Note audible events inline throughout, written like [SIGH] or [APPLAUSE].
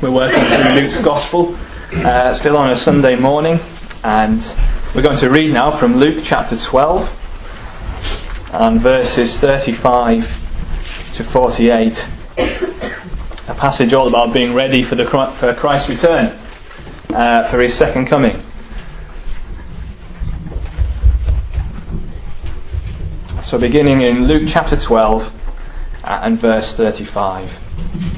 We're working through Luke's Gospel, uh, still on a Sunday morning, and we're going to read now from Luke chapter 12 and verses 35 to 48. A passage all about being ready for, the, for Christ's return, uh, for his second coming. So, beginning in Luke chapter 12 uh, and verse 35.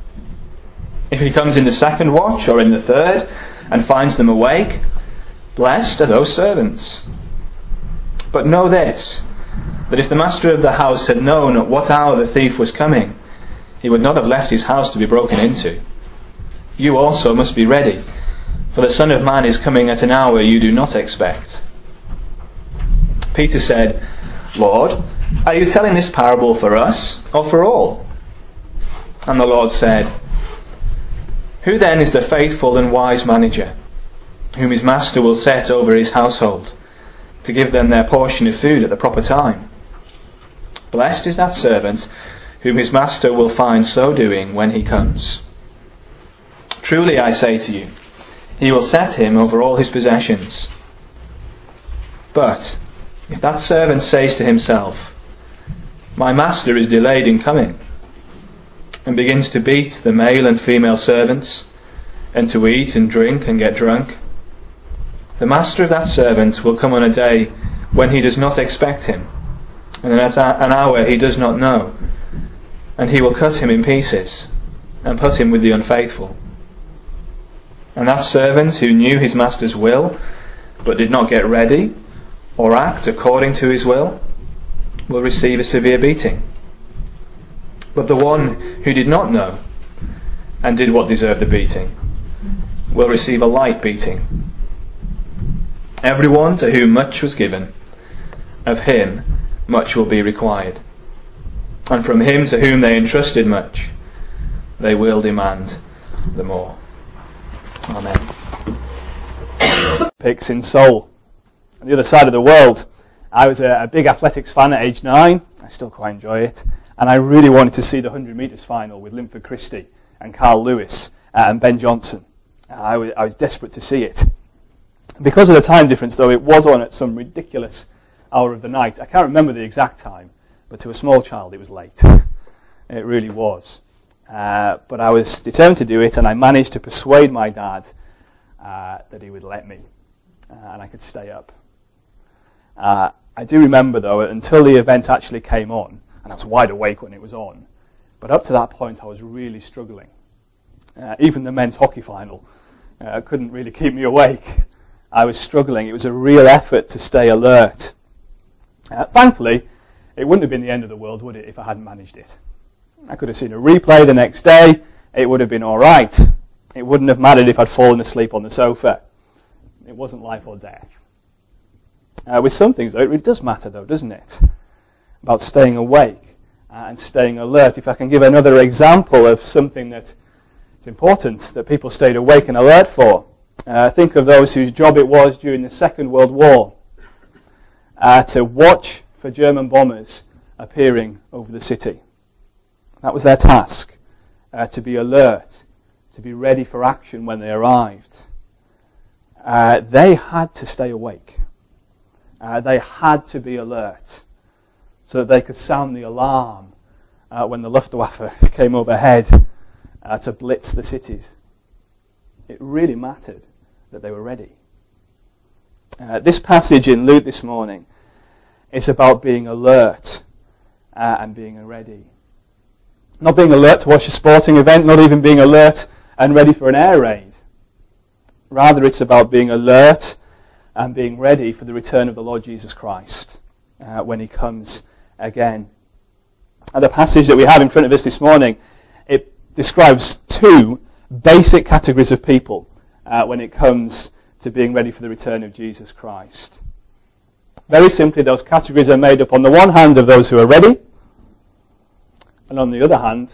If he comes in the second watch or in the third and finds them awake, blessed are those servants. But know this, that if the master of the house had known at what hour the thief was coming, he would not have left his house to be broken into. You also must be ready, for the Son of Man is coming at an hour you do not expect. Peter said, Lord, are you telling this parable for us or for all? And the Lord said, who then is the faithful and wise manager, whom his master will set over his household, to give them their portion of food at the proper time? Blessed is that servant whom his master will find so doing when he comes. Truly I say to you, he will set him over all his possessions. But if that servant says to himself, My master is delayed in coming, and begins to beat the male and female servants, and to eat and drink and get drunk, the master of that servant will come on a day when he does not expect him, and at an hour he does not know, and he will cut him in pieces, and put him with the unfaithful. And that servant who knew his master's will, but did not get ready, or act according to his will, will receive a severe beating. But the one who did not know and did what deserved a beating will receive a light beating. Everyone to whom much was given, of him much will be required. And from him to whom they entrusted much, they will demand the more. Amen. [COUGHS] Picks in Seoul. On the other side of the world, I was a, a big athletics fan at age nine. I still quite enjoy it. And I really wanted to see the 100 metres final with Linford Christie and Carl Lewis uh, and Ben Johnson. I was, I was desperate to see it. Because of the time difference, though, it was on at some ridiculous hour of the night. I can't remember the exact time, but to a small child, it was late. [LAUGHS] it really was. Uh, but I was determined to do it, and I managed to persuade my dad uh, that he would let me, uh, and I could stay up. Uh, I do remember, though, until the event actually came on, and I was wide awake when it was on. But up to that point, I was really struggling. Uh, even the men's hockey final uh, couldn't really keep me awake. I was struggling. It was a real effort to stay alert. Uh, thankfully, it wouldn't have been the end of the world, would it, if I hadn't managed it? I could have seen a replay the next day. It would have been all right. It wouldn't have mattered if I'd fallen asleep on the sofa. It wasn't life or death. Uh, with some things, though, it really does matter, though, doesn't it? About staying awake and staying alert. If I can give another example of something that is important that people stayed awake and alert for, uh, think of those whose job it was during the Second World War uh, to watch for German bombers appearing over the city. That was their task, uh, to be alert, to be ready for action when they arrived. Uh, they had to stay awake. Uh, they had to be alert so that they could sound the alarm uh, when the Luftwaffe [LAUGHS] came overhead uh, to blitz the cities. It really mattered that they were ready. Uh, this passage in Luke this morning is about being alert uh, and being ready. Not being alert to watch a sporting event, not even being alert and ready for an air raid. Rather, it's about being alert and being ready for the return of the Lord Jesus Christ uh, when he comes again. And the passage that we have in front of us this morning, it describes two basic categories of people uh, when it comes to being ready for the return of Jesus Christ. Very simply, those categories are made up on the one hand of those who are ready, and on the other hand,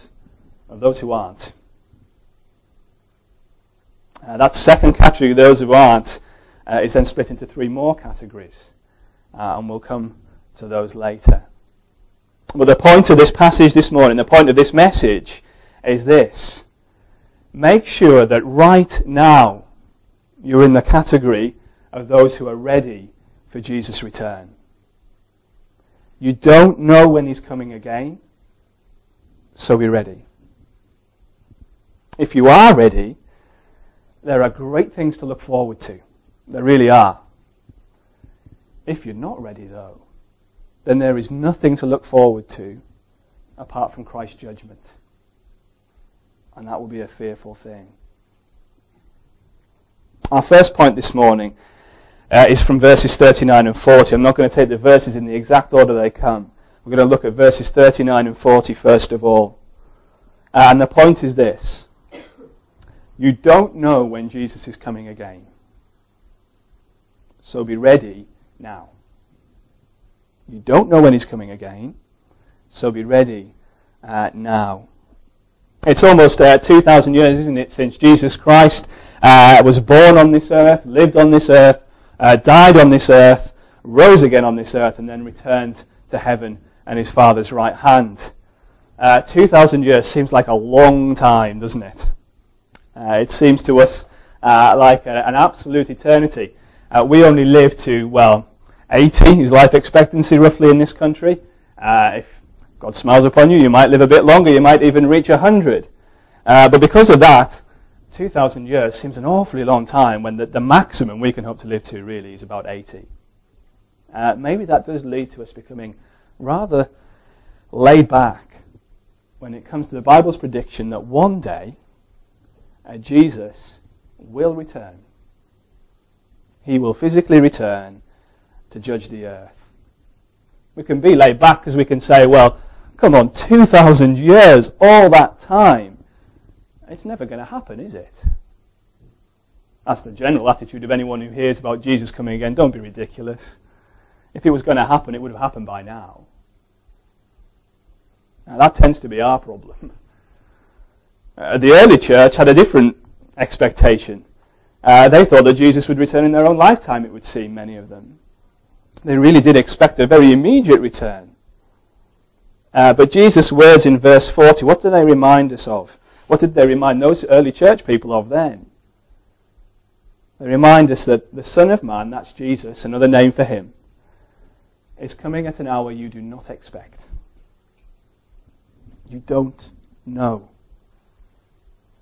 of those who aren't. Uh, that second category, those who aren't, uh, is then split into three more categories. Uh, and we'll come to those later. But the point of this passage this morning, the point of this message, is this. Make sure that right now you're in the category of those who are ready for Jesus' return. You don't know when he's coming again, so be ready. If you are ready, there are great things to look forward to. There really are. If you're not ready, though, then there is nothing to look forward to apart from Christ's judgment. And that will be a fearful thing. Our first point this morning uh, is from verses 39 and 40. I'm not going to take the verses in the exact order they come. We're going to look at verses 39 and 40 first of all. Uh, and the point is this you don't know when Jesus is coming again. So be ready now. You don't know when he's coming again. So be ready uh, now. It's almost uh, 2,000 years, isn't it, since Jesus Christ uh, was born on this earth, lived on this earth, uh, died on this earth, rose again on this earth, and then returned to heaven and his Father's right hand. Uh, 2,000 years seems like a long time, doesn't it? Uh, it seems to us like a, an absolute eternity. We only live to, well, 80 is life expectancy roughly in this country. Uh, if God smiles upon you, you might live a bit longer. You might even reach 100. Uh, but because of that, 2,000 years seems an awfully long time when the, the, maximum we can hope to live to really is about 80. Uh, maybe that does lead to us becoming rather laid back when it comes to the Bible's prediction that one day uh, Jesus will return. He will physically return to judge the earth. We can be laid back because we can say, well, come on, 2,000 years, all that time. It's never going to happen, is it? That's the general attitude of anyone who hears about Jesus coming again. Don't be ridiculous. If it was going to happen, it would have happened by now. Now, that tends to be our problem. Uh, the early church had a different expectation. Uh, they thought that Jesus would return in their own lifetime, it would seem, many of them. They really did expect a very immediate return. Uh, but Jesus' words in verse 40, what do they remind us of? What did they remind those early church people of then? They remind us that the Son of Man, that's Jesus, another name for him, is coming at an hour you do not expect. You don't know.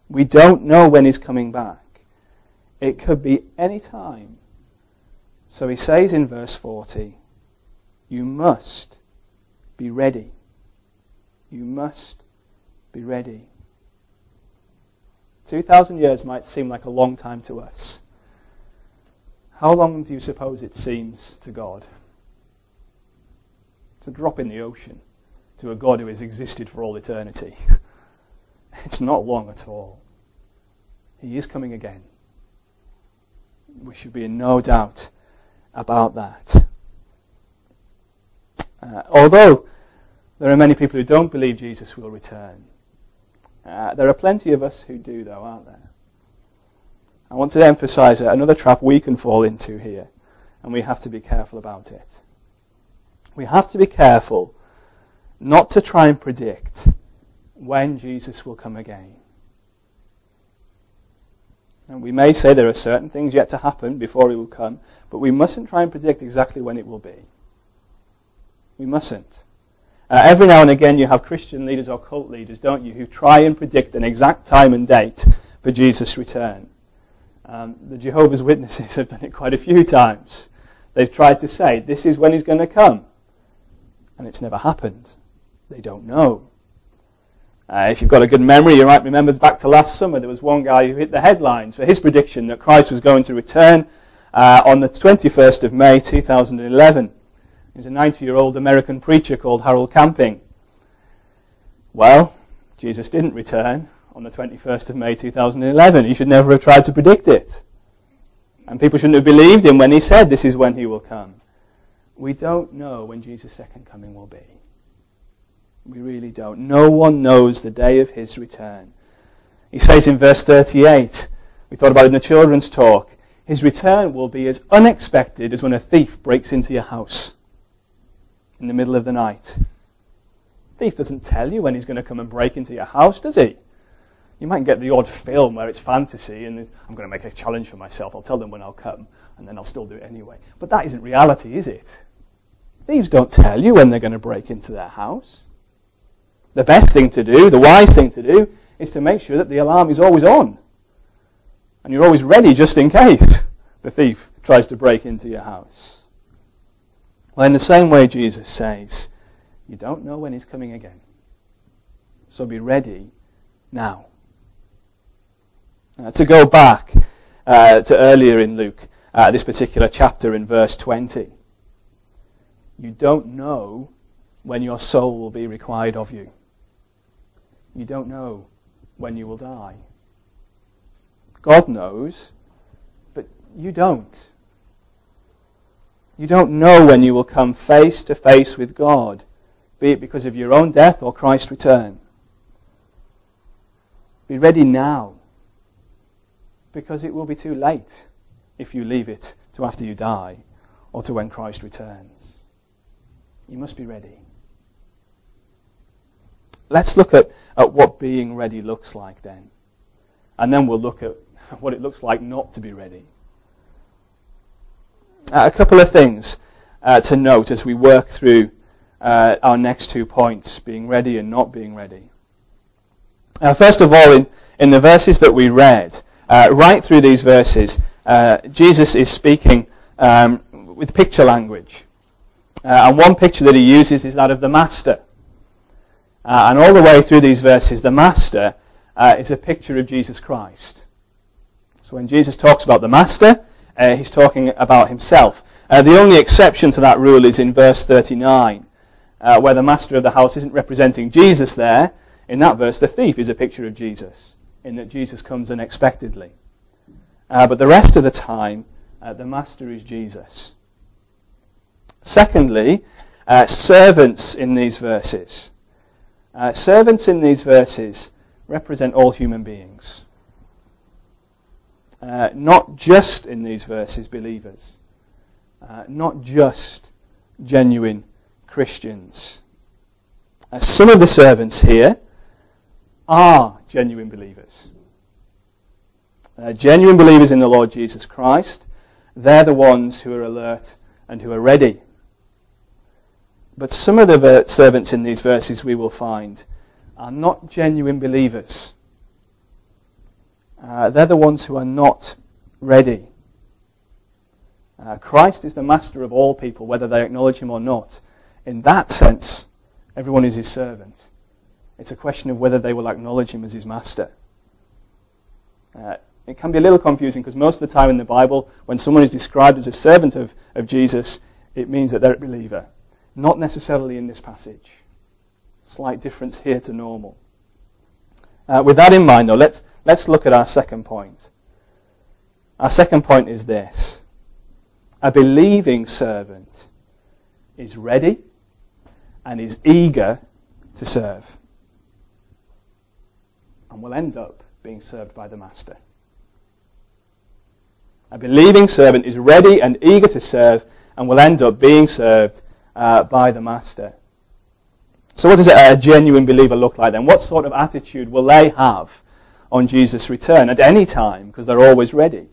We don't know when he's coming back. It could be any time. So he says in verse 40, You must be ready. You must be ready. 2,000 years might seem like a long time to us. How long do you suppose it seems to God? It's a drop in the ocean to a God who has existed for all eternity. [LAUGHS] It's not long at all. He is coming again. We should be in no doubt about that. Uh, although there are many people who don't believe Jesus will return, uh, there are plenty of us who do, though, aren't there? I want to emphasize another trap we can fall into here, and we have to be careful about it. We have to be careful not to try and predict when Jesus will come again. And we may say there are certain things yet to happen before he will come, but we mustn't try and predict exactly when it will be. We mustn't. Uh, every now and again, you have Christian leaders or cult leaders, don't you, who try and predict an exact time and date for Jesus' return. Um, the Jehovah's Witnesses have done it quite a few times. They've tried to say, this is when he's going to come. And it's never happened. They don't know. Uh, if you've got a good memory, you might remember back to last summer, there was one guy who hit the headlines for his prediction that Christ was going to return uh, on the 21st of May 2011. He was a 90 year old American preacher called Harold Camping. Well, Jesus didn't return on the 21st of May 2011. He should never have tried to predict it. And people shouldn't have believed him when he said this is when he will come. We don't know when Jesus' second coming will be. We really don't. No one knows the day of his return. He says in verse 38, we thought about it in the children's talk, his return will be as unexpected as when a thief breaks into your house in the middle of the night. Thief doesn't tell you when he's going to come and break into your house, does he? You might get the odd film where it's fantasy and I'm going to make a challenge for myself. I'll tell them when I'll come and then I'll still do it anyway. But that isn't reality, is it? Thieves don't tell you when they're going to break into their house. The best thing to do, the wise thing to do, is to make sure that the alarm is always on. And you're always ready just in case [LAUGHS] the thief tries to break into your house. Well, in the same way, Jesus says, you don't know when he's coming again. So be ready now. Uh, to go back uh, to earlier in Luke, uh, this particular chapter in verse 20, you don't know when your soul will be required of you. You don't know when you will die. God knows, but you don't. You don't know when you will come face to face with God, be it because of your own death or Christ's return. Be ready now because it will be too late if you leave it to after you die or to when Christ returns. You must be ready. Let's look at, at what being ready looks like then. And then we'll look at [LAUGHS] what it looks like not to be ready. Uh, a couple of things uh, to note as we work through uh, our next two points being ready and not being ready. First of all, in, in the verses that we read, uh, right through these verses, uh, Jesus is speaking um, with picture language. Uh, and one picture that he uses is that of the Master. Uh, and all the way through these verses, the Master uh, is a picture of Jesus Christ. So when Jesus talks about the Master, uh, he's talking about himself. the only exception to that rule is in verse 39, where the Master of the house isn't representing Jesus there. In that verse, the thief is a picture of Jesus in that Jesus comes unexpectedly. Uh, but the rest of the time, uh, the Master is Jesus. Secondly, uh, servants in these verses. Uh, servants in these verses represent all human beings. Uh, not just in these verses, believers. Uh, not just genuine Christians. some of the servants here are genuine believers. Uh, genuine believers in the Lord Jesus Christ, they're the ones who are alert and who are ready. But some of the ver- servants in these verses we will find are not genuine believers. Uh, they're the ones who are not ready. Uh, Christ is the master of all people, whether they acknowledge him or not. In that sense, everyone is his servant. It's a question of whether they will acknowledge him as his master. Uh, it can be a little confusing because most of the time in the Bible, when someone is described as a servant of, of Jesus, it means that they're a believer. Not necessarily in this passage. Slight difference here to normal. Uh, with that in mind, though, let's, let's look at our second point. Our second point is this a believing servant is ready and is eager to serve and will end up being served by the master. A believing servant is ready and eager to serve and will end up being served uh, by the master. So, what does a genuine believer look like then? What sort of attitude will they have on Jesus' return at any time? Because they're always ready.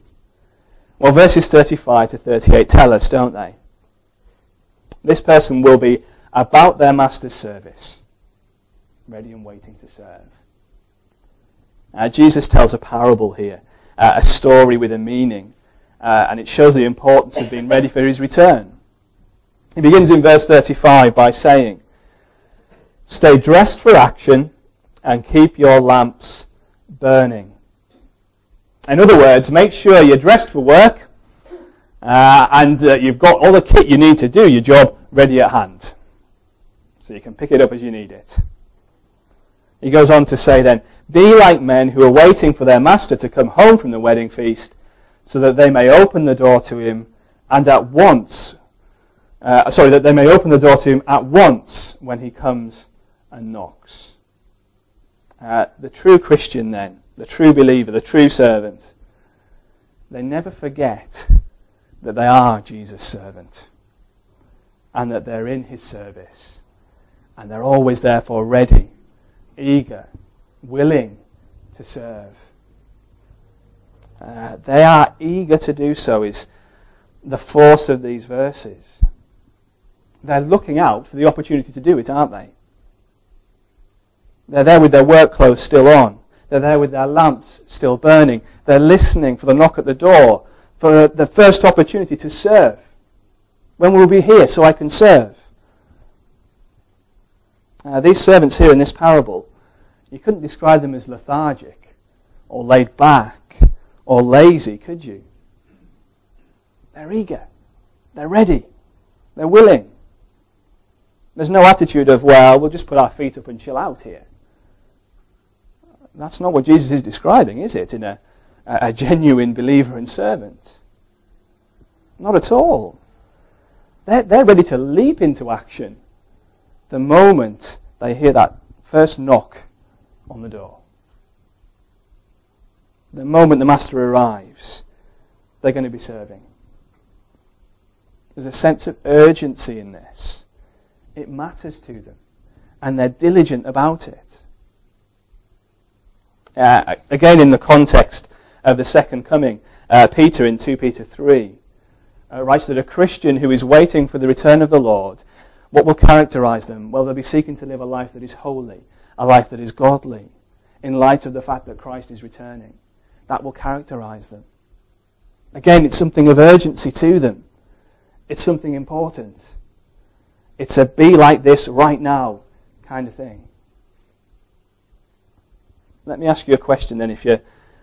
Well, verses 35 to 38 tell us, don't they? This person will be about their master's service, ready and waiting to serve. Uh, Jesus tells a parable here, uh, a story with a meaning, uh, and it shows the importance of being ready for his return. He begins in verse 35 by saying, Stay dressed for action and keep your lamps burning. In other words, make sure you're dressed for work uh, and uh, you've got all the kit you need to do your job ready at hand. So you can pick it up as you need it. He goes on to say then, Be like men who are waiting for their master to come home from the wedding feast, so that they may open the door to him and at once, uh, sorry, that they may open the door to him at once when he comes and knocks. Uh, the true Christian, then, the true believer, the true servant, they never forget that they are Jesus' servant and that they're in his service. And they're always therefore ready, eager, willing to serve. Uh, they are eager to do so, is the force of these verses. They're looking out for the opportunity to do it, aren't they? They're there with their work clothes still on. They're there with their lamps still burning. They're listening for the knock at the door, for the first opportunity to serve. When will we be here so I can serve? Uh, these servants here in this parable, you couldn't describe them as lethargic or laid back or lazy, could you? They're eager. They're ready. They're willing. There's no attitude of, well, we'll just put our feet up and chill out here. That's not what Jesus is describing, is it, in a, a genuine believer and servant? Not at all. They're, they're ready to leap into action the moment they hear that first knock on the door. The moment the master arrives, they're going to be serving. There's a sense of urgency in this. It matters to them. And they're diligent about it. Uh, again, in the context of the second coming, uh, Peter in 2 Peter 3 uh, writes that a Christian who is waiting for the return of the Lord, what will characterize them? Well, they'll be seeking to live a life that is holy, a life that is godly, in light of the fact that Christ is returning. That will characterize them. Again, it's something of urgency to them. It's something important. It's a be like this right now kind of thing. Let me ask you a question then if you're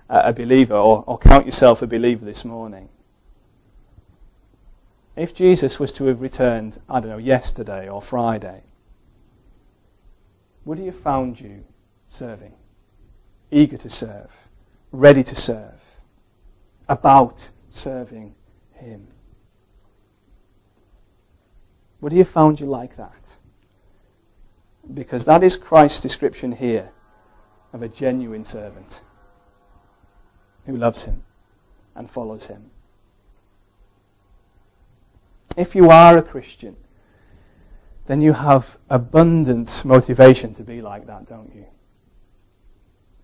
a believer or, or count yourself a believer this morning. If Jesus was to have returned, I don't know, yesterday or Friday, would he have found you serving, eager to serve, ready to serve, about serving him? Would he have found you like that? Because that is Christ's description here of a genuine servant who loves him and follows him. If you are a Christian, then you have abundant motivation to be like that, don't you?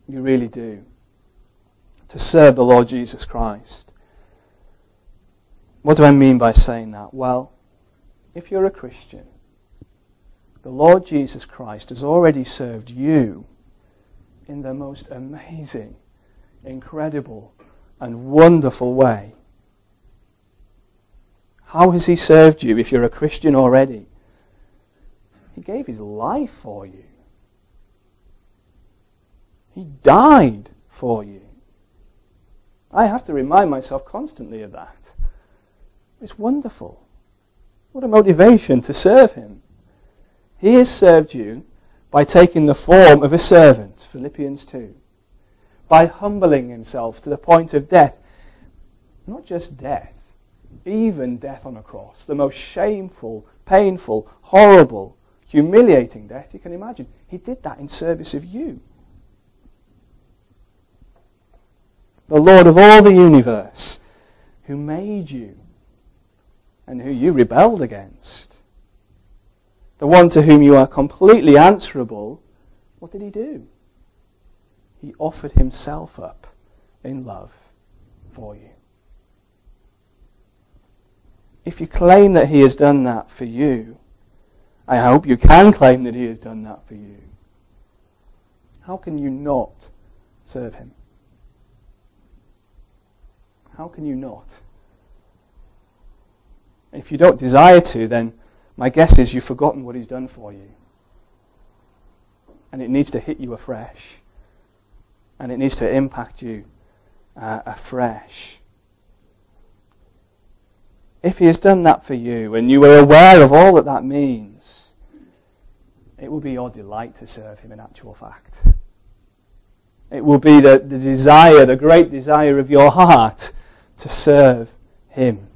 You really do. To serve the Lord Jesus Christ. What do I mean by saying that? Well, if you're a Christian, the Lord Jesus Christ has already served you in the most amazing, incredible, and wonderful way. How has He served you if you're a Christian already? He gave His life for you. He died for you. I have to remind myself constantly of that. It's wonderful. What a motivation to serve him. He has served you by taking the form of a servant, Philippians 2, by humbling himself to the point of death. Not just death, even death on a cross, the most shameful, painful, horrible, humiliating death you can imagine. He did that in service of you. The Lord of all the universe, who made you and who you rebelled against. The one to whom you are completely answerable, what did he do? He offered himself up in love for you. If you claim that he has done that for you, I hope you can claim that he has done that for you. How can you not serve him? How can you not? If you don't desire to, then my guess is you've forgotten what He's done for you. And it needs to hit you afresh. And it needs to impact you uh, afresh. If He has done that for you and you are aware of all that that means, it will be your delight to serve him in actual fact. It will be the, the desire, the great desire of your heart to serve him.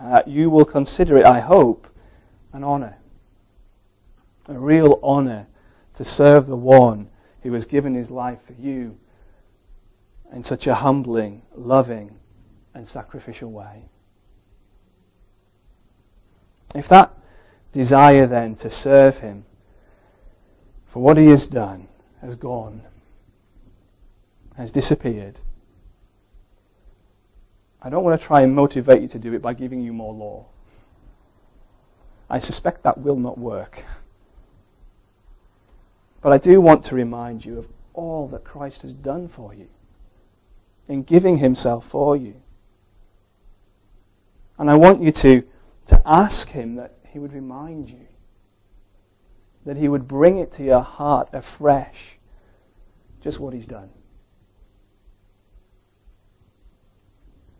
Uh, you will consider it, I hope, an honour. A real honour to serve the one who has given his life for you in such a humbling, loving, and sacrificial way. If that desire then to serve him for what he has done has gone, has disappeared, I don't want to try and motivate you to do it by giving you more law. I suspect that will not work. But I do want to remind you of all that Christ has done for you in giving himself for you. And I want you to, to ask him that he would remind you, that he would bring it to your heart afresh, just what he's done.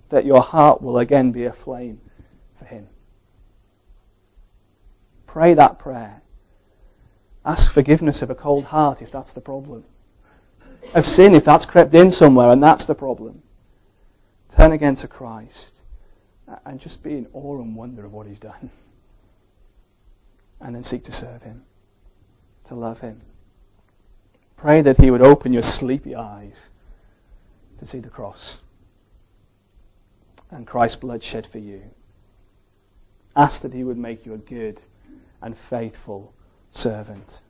That your heart will again be aflame for him. Pray that prayer. Ask forgiveness of a cold heart if that's the problem. Of sin if that's crept in somewhere and that's the problem. Turn again to Christ and just be in awe and wonder of what He's done. And then seek to serve Him, to love Him. Pray that He would open your sleepy eyes to see the cross and Christ's blood shed for you. Ask that He would make you a good and faithful servant.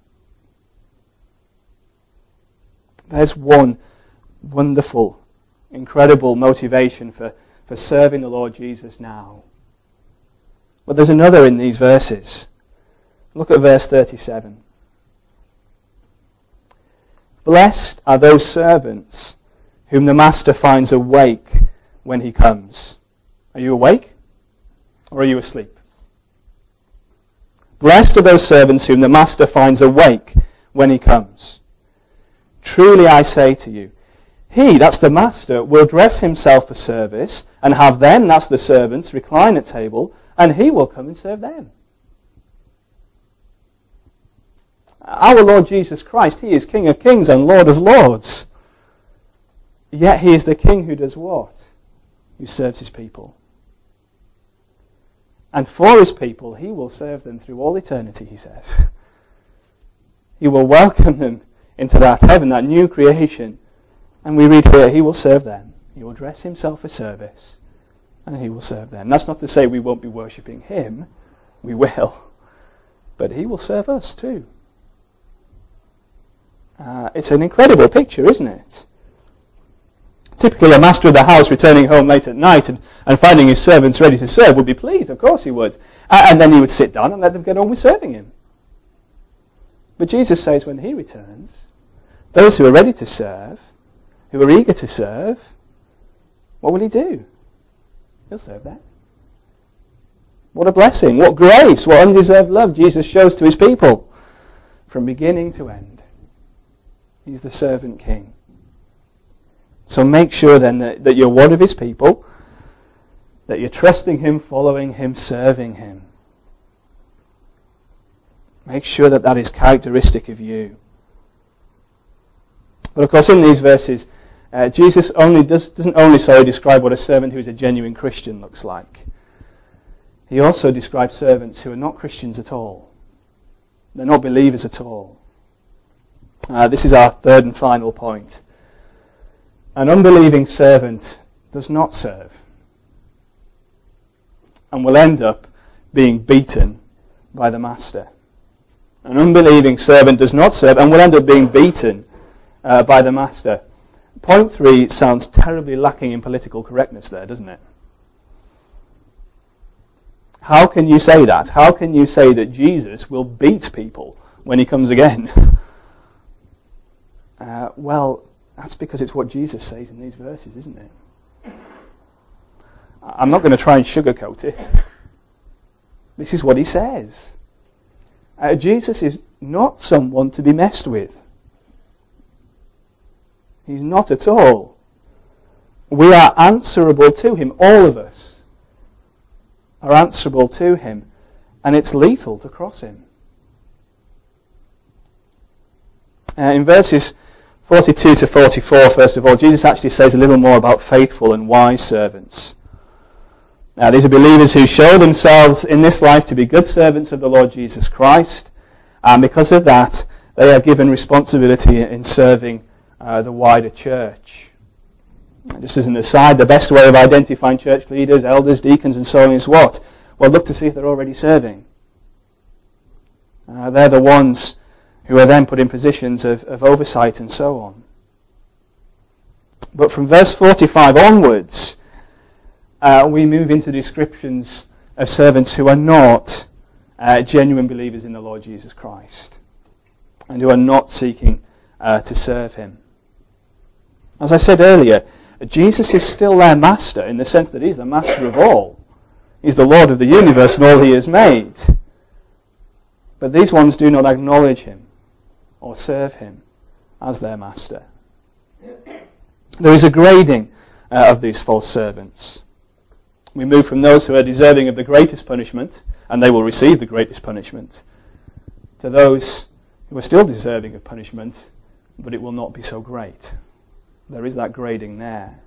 There's one wonderful, incredible motivation for, for serving the Lord Jesus now. But there's another in these verses. Look at verse 37. Blessed are those servants whom the master finds awake when he comes. Are you awake? Or are you asleep? Blessed are those servants whom the master finds awake when he comes. Truly I say to you, he, that's the master, will dress himself for service and have them, that's the servants, recline at table, and he will come and serve them. Our Lord Jesus Christ, he is King of kings and Lord of lords. Yet he is the king who does what? Who serves his people. And for his people, he will serve them through all eternity, he says. He will welcome them into that heaven, that new creation. And we read here, he will serve them. He will dress himself for service, and he will serve them. That's not to say we won't be worshipping him. We will. But he will serve us too. Uh, it's an incredible picture, isn't it? Typically, a master of the house returning home late at night and, and finding his servants ready to serve would be pleased. Of course he would. And then he would sit down and let them get on with serving him. But Jesus says when he returns, those who are ready to serve, who are eager to serve, what will he do? He'll serve them. What a blessing, what grace, what undeserved love Jesus shows to his people from beginning to end. He's the servant king. So make sure then that, that you're one of his people, that you're trusting him, following him, serving him. Make sure that that is characteristic of you. But of course, in these verses, uh, Jesus only does, doesn't only sorry describe what a servant who is a genuine Christian looks like. He also describes servants who are not Christians at all. They're not believers at all. Uh, this is our third and final point. An unbelieving servant does not serve and will end up being beaten by the master. An unbelieving servant does not serve and will end up being beaten uh, by the master. Point three sounds terribly lacking in political correctness there, doesn't it? How can you say that? How can you say that Jesus will beat people when he comes again? [LAUGHS] uh, well, that's because it's what Jesus says in these verses, isn't it? I'm not going to try and sugarcoat it. This is what he says. Uh, Jesus is not someone to be messed with. He's not at all. We are answerable to him. All of us are answerable to him and it's lethal to cross him. Uh, in verses 42 to 44, first of all, Jesus actually says a little more about faithful and wise servants. Now, these are believers who show themselves in this life to be good servants of the Lord Jesus Christ, and because of that, they are given responsibility in serving uh, the wider church. Just as an aside, the best way of identifying church leaders, elders, deacons, and so on is what? Well, look to see if they're already serving. Uh, they're the ones who are then put in positions of, of oversight and so on. But from verse 45 onwards, uh, we move into descriptions of servants who are not uh, genuine believers in the Lord Jesus Christ and who are not seeking uh, to serve him. As I said earlier, Jesus is still their master in the sense that he's the master of all. He's the Lord of the universe and all he has made. But these ones do not acknowledge him or serve him as their master. There is a grading uh, of these false servants. We move from those who are deserving of the greatest punishment, and they will receive the greatest punishment, to those who are still deserving of punishment, but it will not be so great. There is that grading there.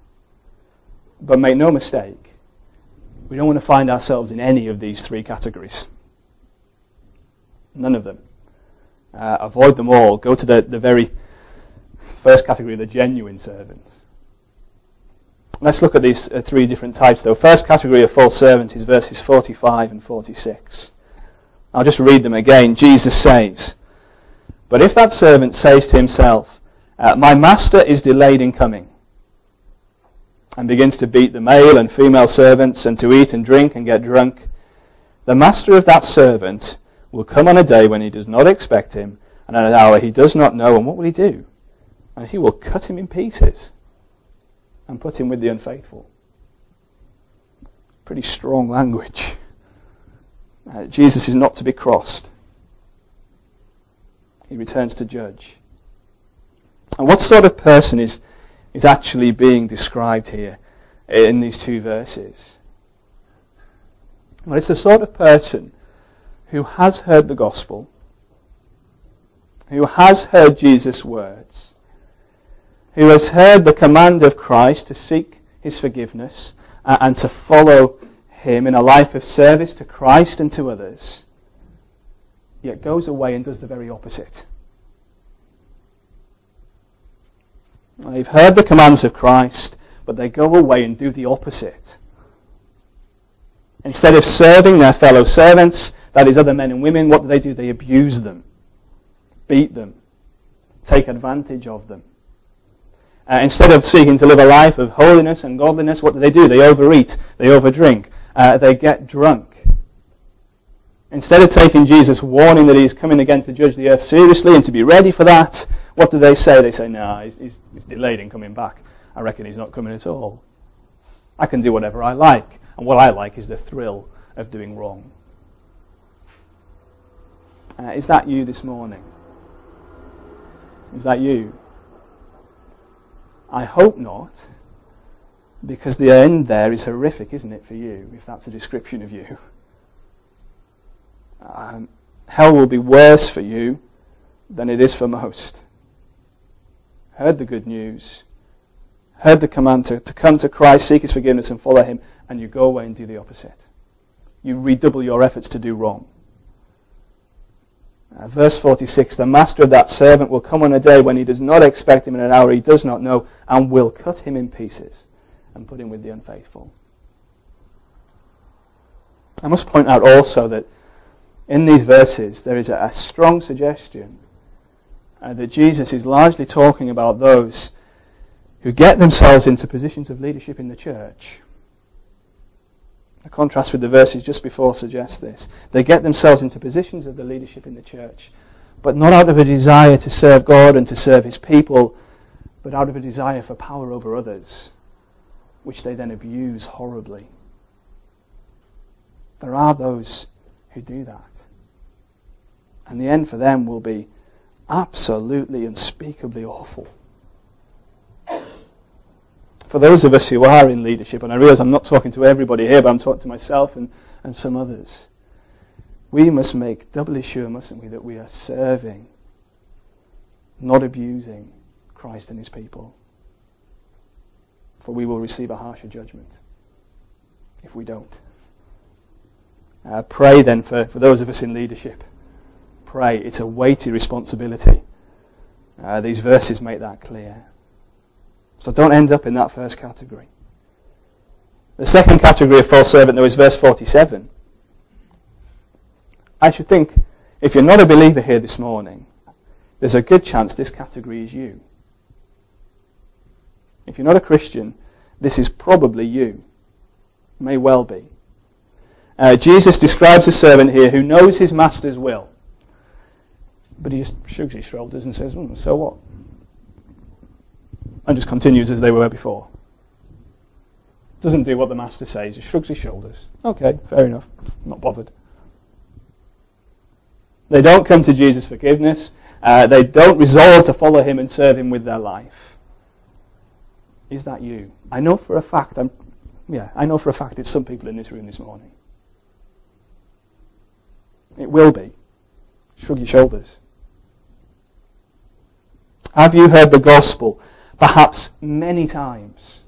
But make no mistake, we don't want to find ourselves in any of these three categories. None of them. Uh, avoid them all. Go to the, the very first category, the genuine servant. Let's look at these uh, three different types, though. First category of false servant is verses 45 and 46. I'll just read them again. Jesus says, But if that servant says to himself, uh, My master is delayed in coming, and begins to beat the male and female servants, and to eat and drink and get drunk, the master of that servant will come on a day when he does not expect him, and at an hour he does not know, and what will he do? And he will cut him in pieces and put him with the unfaithful. Pretty strong language. Uh, Jesus is not to be crossed. He returns to judge. And what sort of person is, is actually being described here in these two verses? Well, it's the sort of person who has heard the gospel, who has heard Jesus' words, who has heard the command of Christ to seek his forgiveness uh, and to follow him in a life of service to Christ and to others, yet goes away and does the very opposite. They've heard the commands of Christ, but they go away and do the opposite. Instead of serving their fellow servants, that is, other men and women, what do they do? They abuse them, beat them, take advantage of them. Uh, instead of seeking to live a life of holiness and godliness, what do they do? They overeat, they overdrink, uh, they get drunk. Instead of taking Jesus' warning that he's coming again to judge the earth seriously and to be ready for that, what do they say? They say, no, nah, he's, he's, he's delayed in coming back. I reckon he's not coming at all. I can do whatever I like. And what I like is the thrill of doing wrong. Uh, is that you this morning? Is that you? I hope not, because the end there is horrific, isn't it, for you, if that's a description of you? Um, hell will be worse for you than it is for most. Heard the good news, heard the command to, to come to Christ, seek his forgiveness, and follow him, and you go away and do the opposite. You redouble your efforts to do wrong. Uh, verse 46 The master of that servant will come on a day when he does not expect him in an hour he does not know, and will cut him in pieces and put him with the unfaithful. I must point out also that in these verses there is a, a strong suggestion uh, that Jesus is largely talking about those who get themselves into positions of leadership in the church the contrast with the verses just before suggests this. They get themselves into positions of the leadership in the church, but not out of a desire to serve God and to serve His people, but out of a desire for power over others, which they then abuse horribly. There are those who do that. And the end for them will be absolutely unspeakably awful for those of us who are in leadership, and I realize I'm not talking to everybody here, but I'm talking to myself and, and some others, we must make doubly sure, mustn't we, that we are serving, not abusing Christ and his people. For we will receive a harsher judgment if we don't. Uh, pray then for, for those of us in leadership. Pray. It's a weighty responsibility. Uh, these verses make that clear. So don't end up in that first category. The second category of false servant, though, is verse 47. I should think, if you're not a believer here this morning, there's a good chance this category is you. If you're not a Christian, this is probably you. May well be. Uh, Jesus describes a servant here who knows his master's will. But he just shrugs his shoulders and says, mm, So what? And just continues as they were before. Doesn't do what the master says, just shrugs his shoulders. Okay, fair enough. not bothered. They don't come to Jesus' forgiveness. Uh, they don't resolve to follow him and serve him with their life. Is that you? I know for a fact, I'm, yeah, I know for a fact it's some people in this room this morning. It will be. Shrug your shoulders. Have you heard the gospel perhaps many times?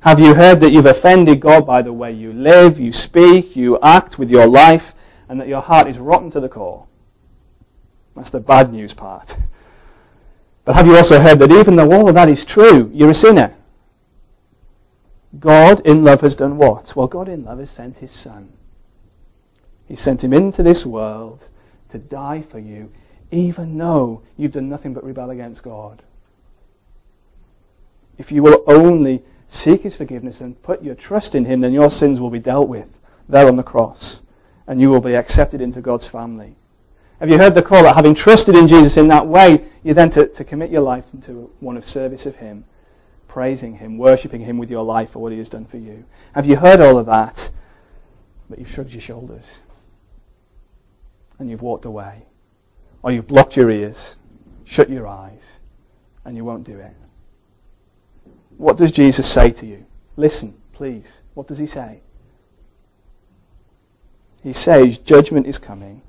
Have you heard that you've offended God by the way you live, you speak, you act with your life, and that your heart is rotten to the core? That's the bad news part. But have you also heard that even though all of that is true, you're a sinner? God in love has done what? Well, God in love has sent his Son. He sent him into this world to die for you, even though you've done nothing but rebel against God. If you will only seek his forgiveness and put your trust in him, then your sins will be dealt with there on the cross, and you will be accepted into God's family. Have you heard the call that having trusted in Jesus in that way, you then to, to commit your life into one of service of Him, praising Him, worshipping Him with your life for what He has done for you? Have you heard all of that, but you've shrugged your shoulders and you've walked away? Or you've blocked your ears, shut your eyes, and you won't do it? What does Jesus say to you? Listen, please. What does He say? He says, Judgment is coming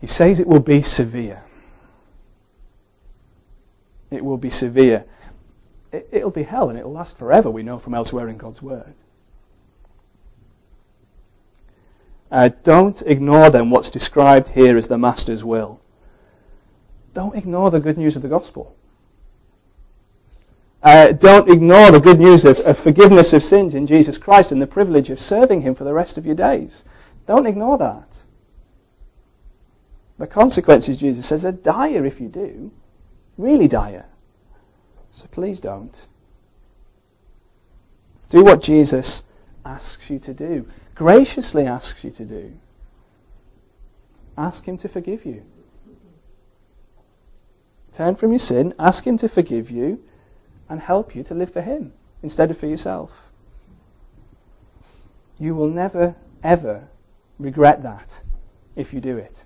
he says it will be severe. It will be severe. It, will be hell and it'll last forever, we know from elsewhere in God's Word. Uh, don't ignore then what's described here as the Master's will. Don't ignore the good news of the gospel. Uh, don't ignore the good news of, of forgiveness of sins in Jesus Christ and the privilege of serving Him for the rest of your days. Don't ignore that. The consequences, Jesus says, are dire if you do. Really dire. So please don't. Do what Jesus asks you to do, graciously asks you to do. Ask Him to forgive you. Turn from your sin, ask Him to forgive you, and help you to live for Him instead of for yourself. You will never, ever regret that if you do it.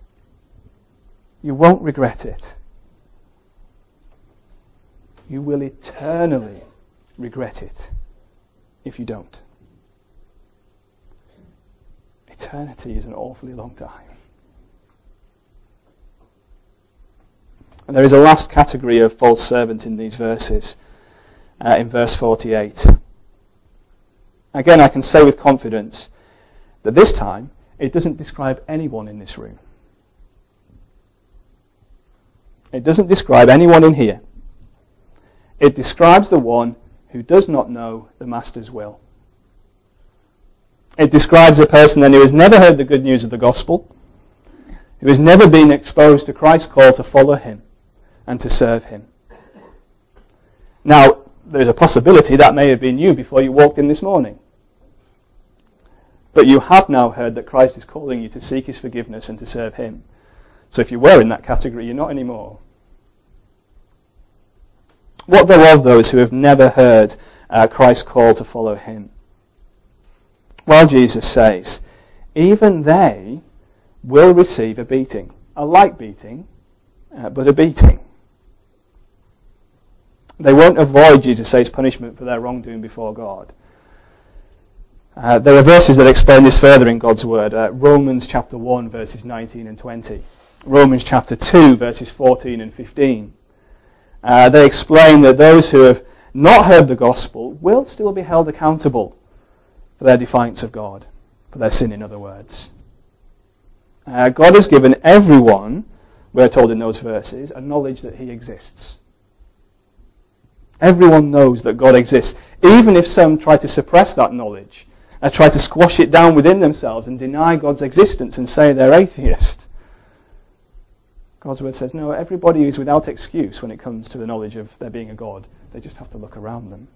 You won't regret it. You will eternally regret it if you don't. Eternity is an awfully long time. And there is a last category of false servant in these verses, uh, in verse 48. Again, I can say with confidence that this time it doesn't describe anyone in this room. It doesn't describe anyone in here. It describes the one who does not know the Master's will. It describes a person then who has never heard the good news of the gospel, who has never been exposed to Christ's call to follow him and to serve him. Now, there's a possibility that may have been you before you walked in this morning. But you have now heard that Christ is calling you to seek his forgiveness and to serve him. So if you were in that category, you're not anymore. What though of those who have never heard uh, Christ's call to follow him? Well, Jesus says, even they will receive a beating. A light beating, uh, but a beating. They won't avoid, Jesus says, punishment for their wrongdoing before God. Uh, there are verses that explain this further in God's Word. Uh, Romans chapter 1, verses 19 and 20. Romans chapter 2, verses 14 and 15. Uh, they explain that those who have not heard the gospel will still be held accountable for their defiance of God, for their sin, in other words. Uh, God has given everyone, we're told in those verses, a knowledge that He exists. Everyone knows that God exists, even if some try to suppress that knowledge and try to squash it down within themselves and deny God's existence and say they're atheist. God's word says, no, everybody is without excuse when it comes to the knowledge of there being a God. They just have to look around them.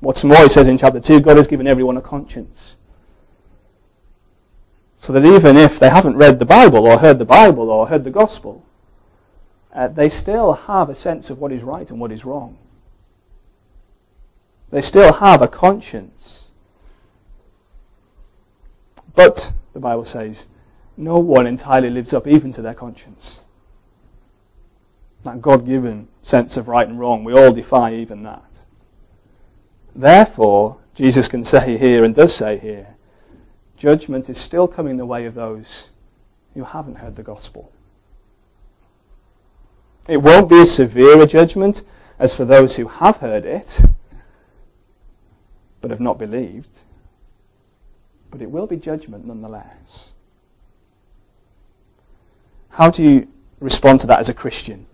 What's more, he says in chapter 2, God has given everyone a conscience. So that even if they haven't read the Bible or heard the Bible or heard the gospel, uh, they still have a sense of what is right and what is wrong. They still have a conscience. But, the Bible says, no one entirely lives up even to their conscience. That God given sense of right and wrong, we all defy even that. Therefore, Jesus can say here and does say here, judgment is still coming the way of those who haven't heard the gospel. It won't be as severe a judgment as for those who have heard it but have not believed. But it will be judgment nonetheless. How do you respond to that as a Christian?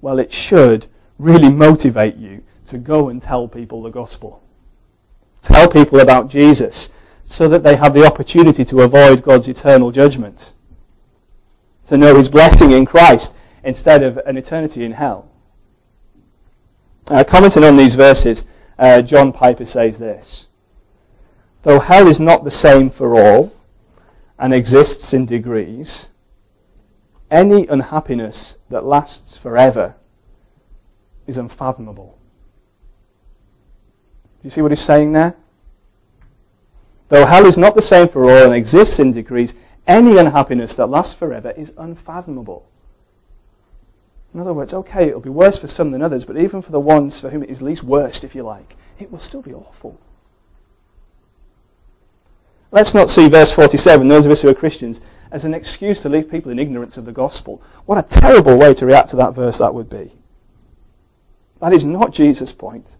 Well, it should really motivate you to go and tell people the gospel. Tell people about Jesus so that they have the opportunity to avoid God's eternal judgment. To know his blessing in Christ instead of an eternity in hell. Uh, commenting on these verses, uh, John Piper says this Though hell is not the same for all and exists in degrees, any unhappiness that lasts forever is unfathomable. Do you see what he's saying there? Though hell is not the same for all and exists in degrees, any unhappiness that lasts forever is unfathomable. In other words, okay, it'll be worse for some than others, but even for the ones for whom it is least worst, if you like, it will still be awful. Let's not see verse 47, those of us who are Christians, as an excuse to leave people in ignorance of the gospel. What a terrible way to react to that verse that would be. That is not Jesus' point.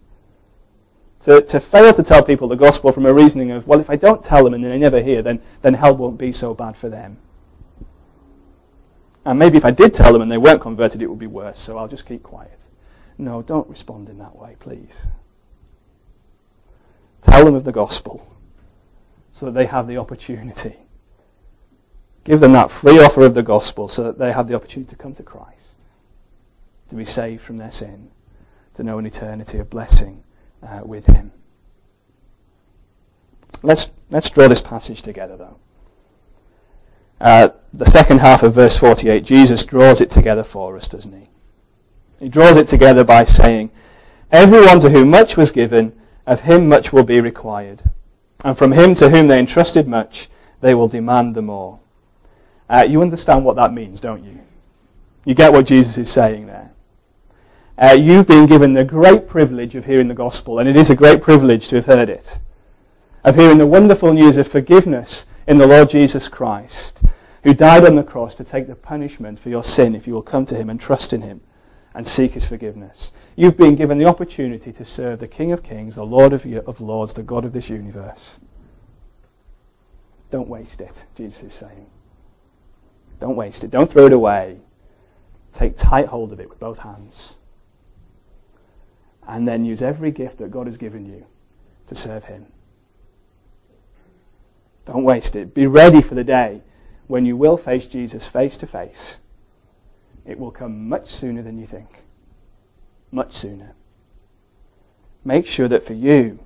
To, to fail to tell people the gospel from a reasoning of, well, if I don't tell them and they never hear, then, then hell won't be so bad for them. And maybe if I did tell them and they weren't converted, it would be worse, so I'll just keep quiet. No, don't respond in that way, please. Tell them of the gospel so that they have the opportunity. Give them that free offer of the gospel so that they have the opportunity to come to Christ, to be saved from their sin, to know an eternity of blessing uh, with Him. Let's, let's draw this passage together, though. Uh, the second half of verse 48, Jesus draws it together for us, doesn't he? He draws it together by saying, Everyone to whom much was given, of him much will be required. And from him to whom they entrusted much, they will demand the more. Uh, you understand what that means, don't you? You get what Jesus is saying there. Uh, you've been given the great privilege of hearing the gospel, and it is a great privilege to have heard it. Of hearing the wonderful news of forgiveness in the Lord Jesus Christ, who died on the cross to take the punishment for your sin if you will come to him and trust in him and seek his forgiveness. You've been given the opportunity to serve the King of Kings, the Lord of, of Lords, the God of this universe. Don't waste it, Jesus is saying. Don't waste it. Don't throw it away. Take tight hold of it with both hands. And then use every gift that God has given you to serve him. Don't waste it. Be ready for the day when you will face Jesus face to face. It will come much sooner than you think. Much sooner. Make sure that for you,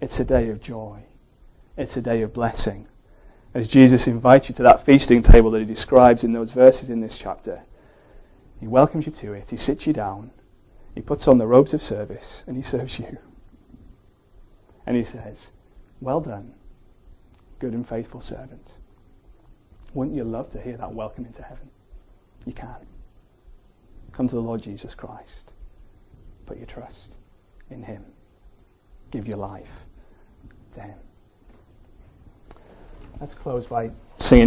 it's a day of joy. It's a day of blessing. As Jesus invites you to that feasting table that he describes in those verses in this chapter, he welcomes you to it. He sits you down. He puts on the robes of service and he serves you. And he says, Well done good and faithful servant. Wouldn't you love to hear that welcome into heaven? You can. Come to the Lord Jesus Christ. Put your trust in Him. Give your life to Him. Let's close by singing.